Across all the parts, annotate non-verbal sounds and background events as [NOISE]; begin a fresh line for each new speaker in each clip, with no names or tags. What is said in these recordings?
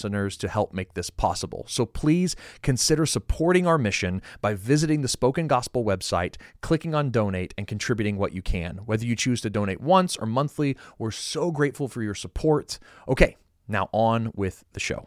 listeners to help make this possible. So please consider supporting our mission by visiting the Spoken Gospel website, clicking on donate, and contributing what you can. Whether you choose to donate once or monthly, we're so grateful for your support. Okay, now on with the show.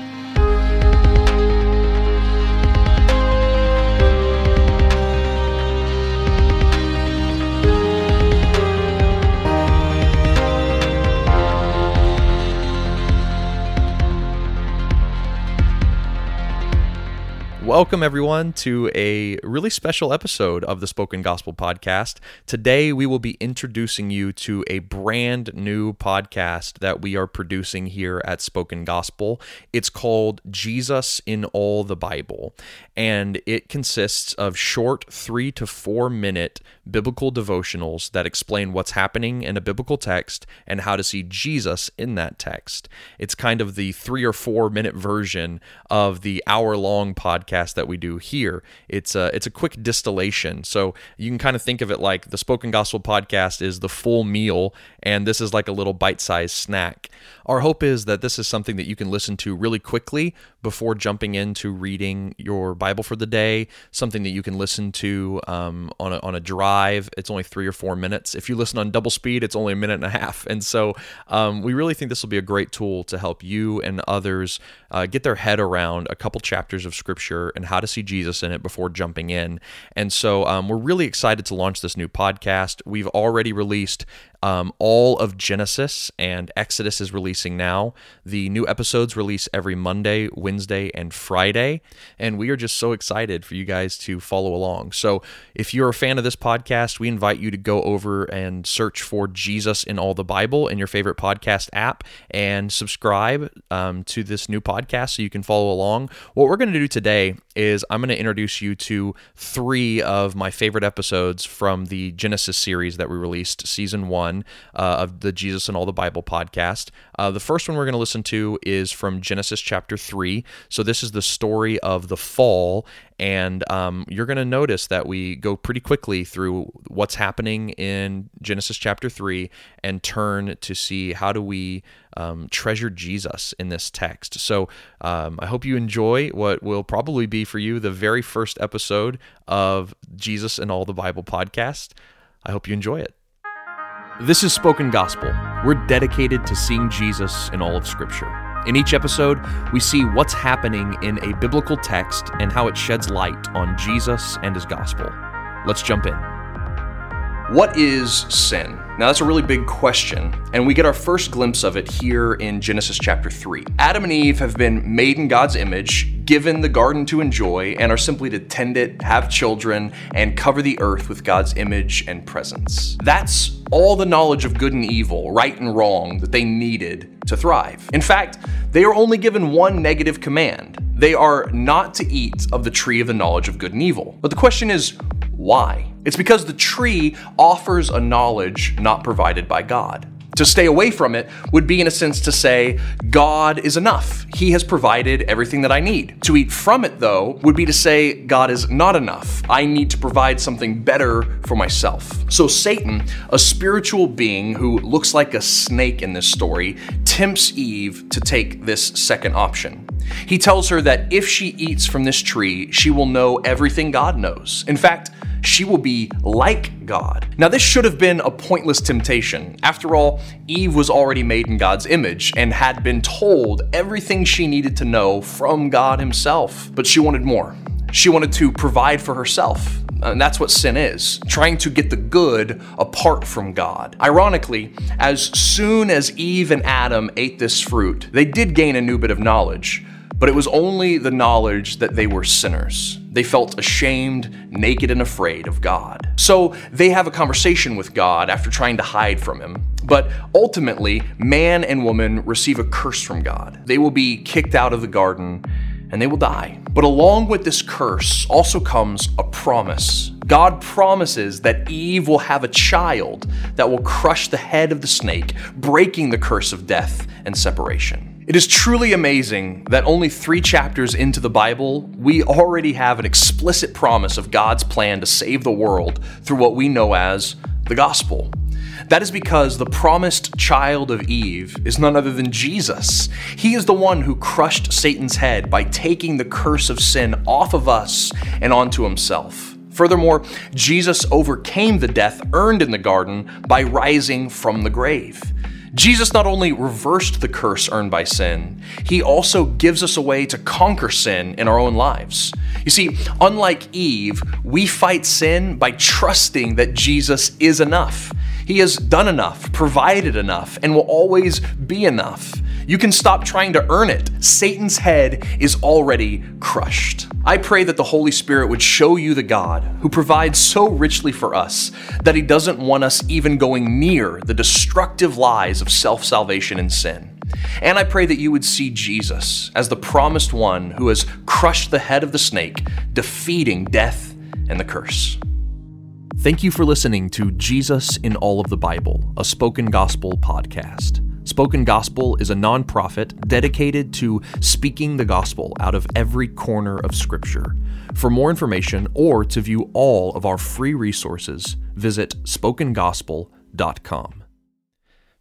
Welcome, everyone, to a really special episode of the Spoken Gospel Podcast. Today, we will be introducing you to a brand new podcast that we are producing here at Spoken Gospel. It's called Jesus in All the Bible, and it consists of short three to four minute biblical devotionals that explain what's happening in a biblical text and how to see Jesus in that text. It's kind of the three or four minute version of the hour long podcast podcast that we do here. It's a it's a quick distillation, so you can kind of think of it like the Spoken Gospel podcast is the full meal, and this is like a little bite sized snack. Our hope is that this is something that you can listen to really quickly before jumping into reading your Bible for the day. Something that you can listen to um, on a, on a drive. It's only three or four minutes. If you listen on double speed, it's only a minute and a half. [LAUGHS] And so um, we really think this will be a great tool to help you and others uh, get their head around a couple chapters of Scripture and how to see Jesus in it before jumping in. And so um, we're really excited to launch this new podcast. We've already released um, all of Genesis and Exodus is releasing now. The new episodes release every Monday, Wednesday, and Friday. And we are just so excited for you guys to follow along. So if you're a fan of this podcast, we invite you to go over and search for Jesus in All the Bible in your favorite podcast app and subscribe um, to this new podcast so you can follow along. What we're going to do today is I'm going to introduce you to three of my favorite episodes from the Genesis series that we released, season one uh, of the Jesus in All the Bible podcast. Uh, the first one we're going to listen to is from Genesis chapter 3. So this is the story of the fall. And um, you're going to notice that we go pretty quickly through what's happening in Genesis chapter 3 and turn to see how do we um, treasure Jesus in this text. So um, I hope you enjoy what will probably be for you the very first episode of Jesus in All the Bible podcast. I hope you enjoy it. This is Spoken Gospel. We're dedicated to seeing Jesus in all of Scripture. In each episode, we see what's happening in a biblical text and how it sheds light on Jesus and his gospel. Let's jump in. What is sin? Now, that's a really big question, and we get our first glimpse of it here in Genesis chapter 3. Adam and Eve have been made in God's image, given the garden to enjoy, and are simply to tend it, have children, and cover the earth with God's image and presence. That's all the knowledge of good and evil, right and wrong, that they needed to thrive. In fact, they are only given one negative command they are not to eat of the tree of the knowledge of good and evil. But the question is, why? It's because the tree offers a knowledge not provided by God. To stay away from it would be, in a sense, to say, God is enough. He has provided everything that I need. To eat from it, though, would be to say, God is not enough. I need to provide something better for myself. So, Satan, a spiritual being who looks like a snake in this story, tempts Eve to take this second option. He tells her that if she eats from this tree, she will know everything God knows. In fact, she will be like God. Now, this should have been a pointless temptation. After all, Eve was already made in God's image and had been told everything she needed to know from God Himself. But she wanted more. She wanted to provide for herself. And that's what sin is trying to get the good apart from God. Ironically, as soon as Eve and Adam ate this fruit, they did gain a new bit of knowledge, but it was only the knowledge that they were sinners. They felt ashamed, naked, and afraid of God. So they have a conversation with God after trying to hide from Him. But ultimately, man and woman receive a curse from God. They will be kicked out of the garden and they will die. But along with this curse also comes a promise. God promises that Eve will have a child that will crush the head of the snake, breaking the curse of death and separation. It is truly amazing that only three chapters into the Bible, we already have an explicit promise of God's plan to save the world through what we know as the gospel. That is because the promised child of Eve is none other than Jesus. He is the one who crushed Satan's head by taking the curse of sin off of us and onto himself. Furthermore, Jesus overcame the death earned in the garden by rising from the grave. Jesus not only reversed the curse earned by sin, he also gives us a way to conquer sin in our own lives. You see, unlike Eve, we fight sin by trusting that Jesus is enough. He has done enough, provided enough, and will always be enough. You can stop trying to earn it. Satan's head is already crushed. I pray that the Holy Spirit would show you the God who provides so richly for us that He doesn't want us even going near the destructive lies of self salvation and sin. And I pray that you would see Jesus as the promised one who has crushed the head of the snake, defeating death and the curse. Thank you for listening to Jesus in All of the Bible, a spoken gospel podcast. Spoken Gospel is a nonprofit dedicated to speaking the gospel out of every corner of Scripture. For more information or to view all of our free resources, visit spokengospel.com.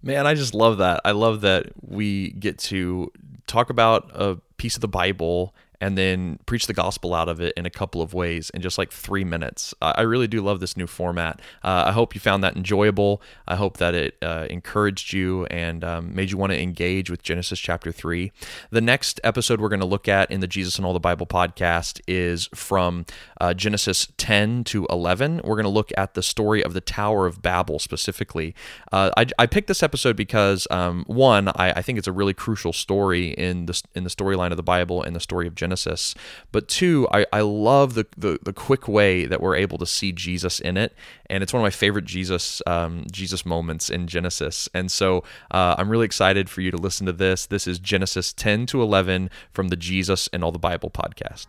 Man, I just love that. I love that we get to talk about a piece of the Bible and then preach the gospel out of it in a couple of ways in just like three minutes. I really do love this new format. Uh, I hope you found that enjoyable. I hope that it uh, encouraged you and um, made you want to engage with Genesis chapter 3. The next episode we're going to look at in the Jesus in All the Bible podcast is from uh, Genesis 10 to 11. We're going to look at the story of the Tower of Babel specifically. Uh, I, I, picked this episode because, um, one, I, I think it's a really crucial story in the, in the storyline of the Bible and the story of Genesis. Genesis. But two, I, I love the, the, the quick way that we're able to see Jesus in it, and it's one of my favorite Jesus um, Jesus moments in Genesis. And so uh, I'm really excited for you to listen to this. This is Genesis 10 to 11 from the Jesus in All the Bible podcast.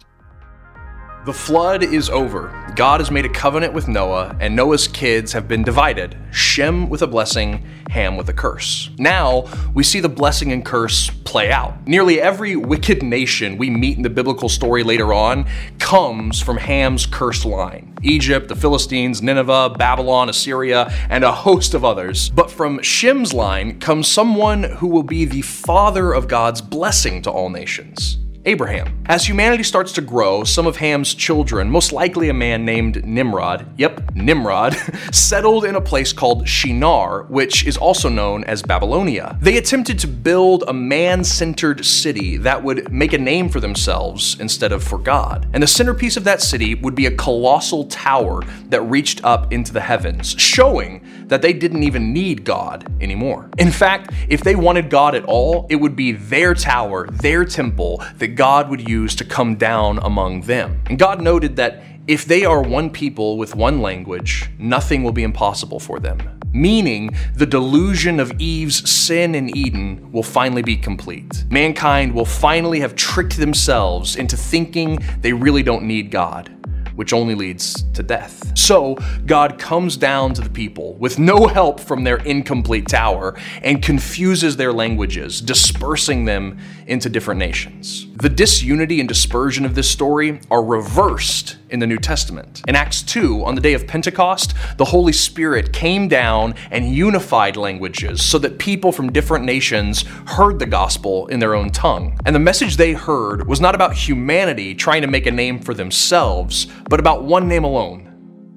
The flood is over. God has made a covenant with Noah, and Noah's kids have been divided Shem with a blessing, Ham with a curse. Now, we see the blessing and curse play out. Nearly every wicked nation we meet in the biblical story later on comes from Ham's cursed line Egypt, the Philistines, Nineveh, Babylon, Assyria, and a host of others. But from Shem's line comes someone who will be the father of God's blessing to all nations. Abraham. As humanity starts to grow, some of Ham's children, most likely a man named Nimrod, yep, Nimrod, [LAUGHS] settled in a place called Shinar, which is also known as Babylonia. They attempted to build a man centered city that would make a name for themselves instead of for God. And the centerpiece of that city would be a colossal tower that reached up into the heavens, showing that they didn't even need God anymore. In fact, if they wanted God at all, it would be their tower, their temple, the God would use to come down among them. And God noted that if they are one people with one language, nothing will be impossible for them. Meaning, the delusion of Eve's sin in Eden will finally be complete. Mankind will finally have tricked themselves into thinking they really don't need God which only leads to death. So, God comes down to the people with no help from their incomplete tower and confuses their languages, dispersing them into different nations. The disunity and dispersion of this story are reversed in the New Testament. In Acts 2, on the day of Pentecost, the Holy Spirit came down and unified languages so that people from different nations heard the gospel in their own tongue. And the message they heard was not about humanity trying to make a name for themselves, but about one name alone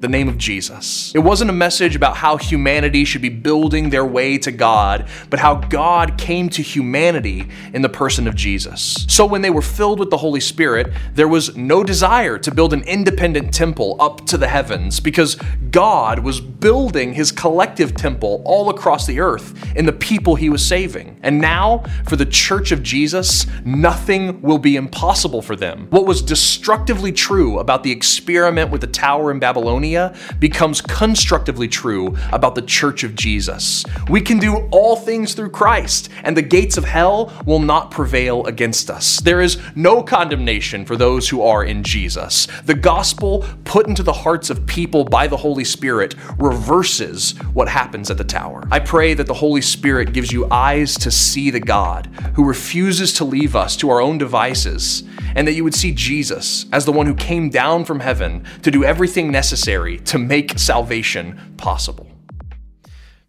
the name of Jesus. It wasn't a message about how humanity should be building their way to God, but how God came to humanity in the person of Jesus. So when they were filled with the Holy Spirit, there was no desire to build an independent temple up to the heavens because God was building his collective temple all across the earth in the people he was saving. And now, for the church of Jesus, nothing will be impossible for them. What was destructively true about the experiment with the tower in Babylonia becomes constructively true about the church of Jesus. We can do all things through Christ, and the gates of hell will not prevail against us. There is no condemnation for those who are in Jesus. The gospel put into the hearts of people by the Holy Spirit reverses what happens at the tower. I pray that the Holy Spirit gives you eyes to see the God who refuses to leave us to our own devices and that you would see Jesus as the one who came down from heaven to do everything necessary to make salvation possible.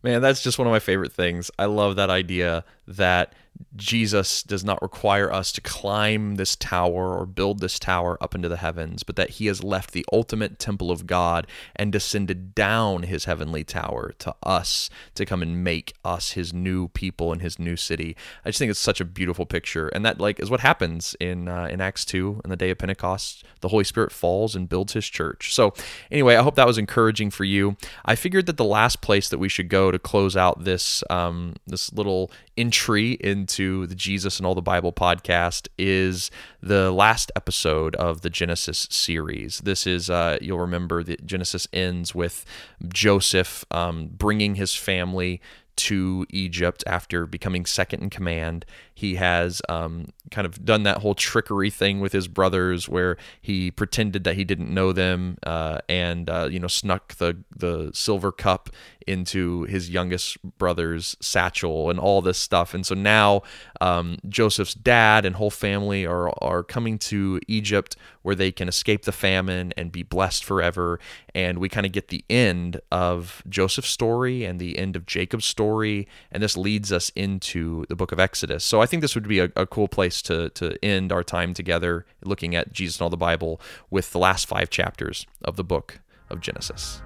Man, that's just one of my favorite things. I love that idea that Jesus does not require us to climb this tower or build this tower up into the heavens, but that he has left the ultimate temple of God and descended down his heavenly tower to us to come and make us his new people in his new city. I just think it's such a beautiful picture, and that like is what happens in uh, in Acts two in the day of Pentecost. The Holy Spirit falls and builds his church. So anyway, I hope that was encouraging for you. I figured that the last place that we should go to close out this um, this little entry into the Jesus in All the Bible podcast is the last episode of the Genesis series. This is, uh, you'll remember that Genesis ends with Joseph um, bringing his family to Egypt after becoming second in command. He has um, kind of done that whole trickery thing with his brothers, where he pretended that he didn't know them, uh, and uh, you know snuck the the silver cup into his youngest brother's satchel and all this stuff. And so now um, Joseph's dad and whole family are are coming to Egypt where they can escape the famine and be blessed forever. And we kind of get the end of Joseph's story and the end of Jacob's story, and this leads us into the book of Exodus. So I think this would be a, a cool place to to end our time together, looking at Jesus and all the Bible with the last five chapters of the book of Genesis.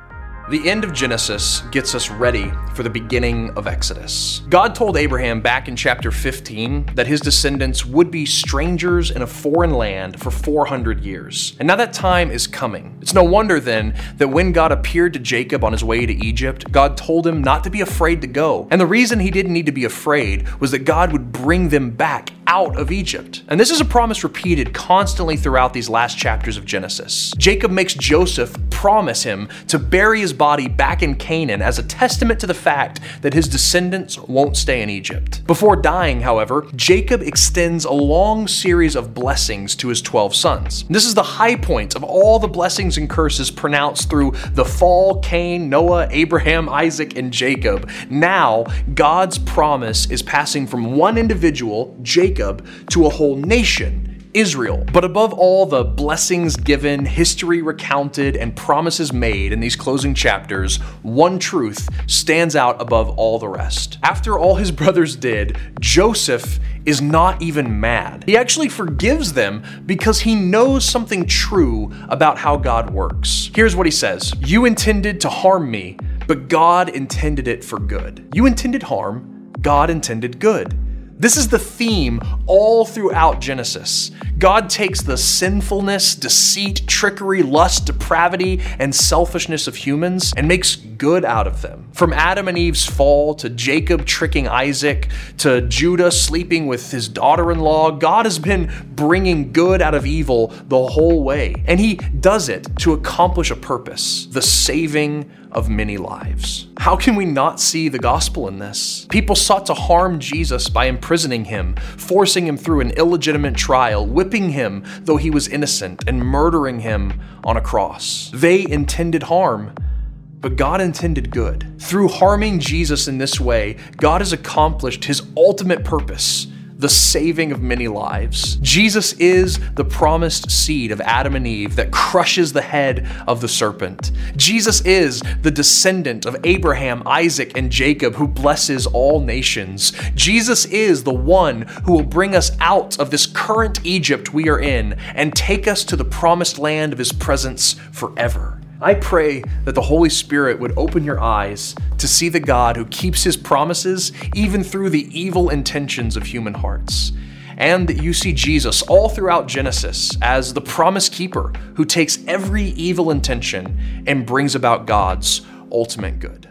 The end of Genesis gets us ready for the beginning of Exodus. God told Abraham back in chapter 15 that his descendants would be strangers in a foreign land for 400 years. And now that time is coming. It's no wonder then that when God appeared to Jacob on his way to Egypt, God told him not to be afraid to go. And the reason he didn't need to be afraid was that God would bring them back out of Egypt. And this is a promise repeated constantly throughout these last chapters of Genesis. Jacob makes Joseph promise him to bury his body back in Canaan as a testament to the fact that his descendants won't stay in Egypt. Before dying, however, Jacob extends a long series of blessings to his 12 sons. This is the high point of all the blessings and curses pronounced through the fall, Cain, Noah, Abraham, Isaac, and Jacob. Now, God's promise is passing from one individual, Jacob, Jacob to a whole nation. Israel. But above all the blessings given, history recounted, and promises made in these closing chapters, one truth stands out above all the rest. After all his [LAUGHS] brothers did, Joseph is not even mad. He actually forgives them because he knows something true about how God works. Here's what he says You intended to harm me, but God intended it for good. You intended harm, God intended good. This is the theme all throughout Genesis. God takes the sinfulness, deceit, trickery, lust, depravity, and selfishness of humans and makes good out of them. From Adam and Eve's fall to Jacob tricking Isaac to Judah sleeping with his daughter in law, God has been bringing good out of evil the whole way. And he does it to accomplish a purpose the saving of many lives. How can we not see the gospel in this? People sought to harm Jesus by imprisoning him, forcing him through an illegitimate trial, whipping him though he was innocent, and murdering him on a cross. They intended harm. But God intended good. Through harming Jesus in this way, God has accomplished his ultimate purpose the saving of many lives. Jesus is the promised seed of Adam and Eve that crushes the head of the serpent. Jesus is the descendant of Abraham, Isaac, and Jacob who blesses all nations. Jesus is the one who will bring us out of this current Egypt we are in and take us to the promised land of his presence forever.
I pray that the Holy Spirit would open your eyes to see the God who keeps his promises even through the evil intentions of human hearts. And that you see Jesus all throughout Genesis as the promise keeper who takes every evil intention and brings about God's ultimate good.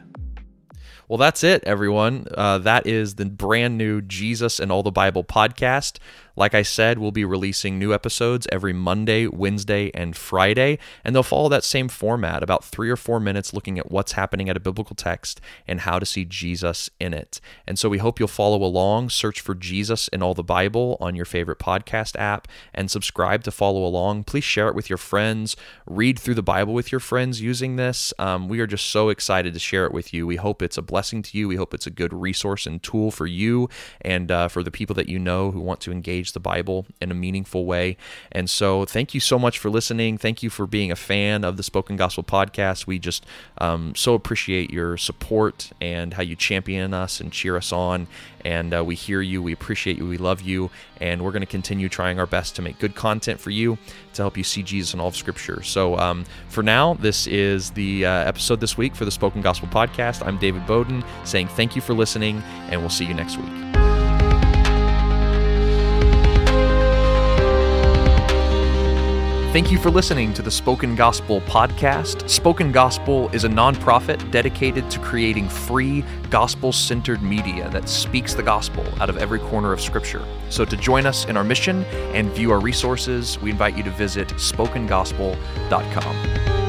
Well, that's it, everyone. Uh, that is the brand new Jesus in All the Bible podcast. Like I said, we'll be releasing new episodes every Monday, Wednesday, and Friday, and they'll follow that same format about three or four minutes looking at what's happening at a biblical text and how to see Jesus in it. And so we hope you'll follow along, search for Jesus in all the Bible on your favorite podcast app, and subscribe to follow along. Please share it with your friends, read through the Bible with your friends using this. Um, we are just so excited to share it with you. We hope it's a blessing to you. We hope it's a good resource and tool for you and uh, for the people that you know who want to engage the Bible in a meaningful way. And so, thank you so much for listening. Thank you for being a fan of the Spoken Gospel podcast. We just um, so appreciate your support and how you champion us and cheer us on. And uh, we hear you, we appreciate you, we love you, and we're going to continue trying our best to make good content for you to help you see Jesus in all of Scripture. So, um, for now, this is the uh, episode this week for the Spoken Gospel podcast. I'm David Bowden saying thank you for listening, and we'll see you next week. Thank you for listening to the Spoken Gospel podcast. Spoken Gospel is a nonprofit dedicated to creating free, gospel centered media that speaks the gospel out of every corner of Scripture. So, to join us in our mission and view our resources, we invite you to visit spokengospel.com.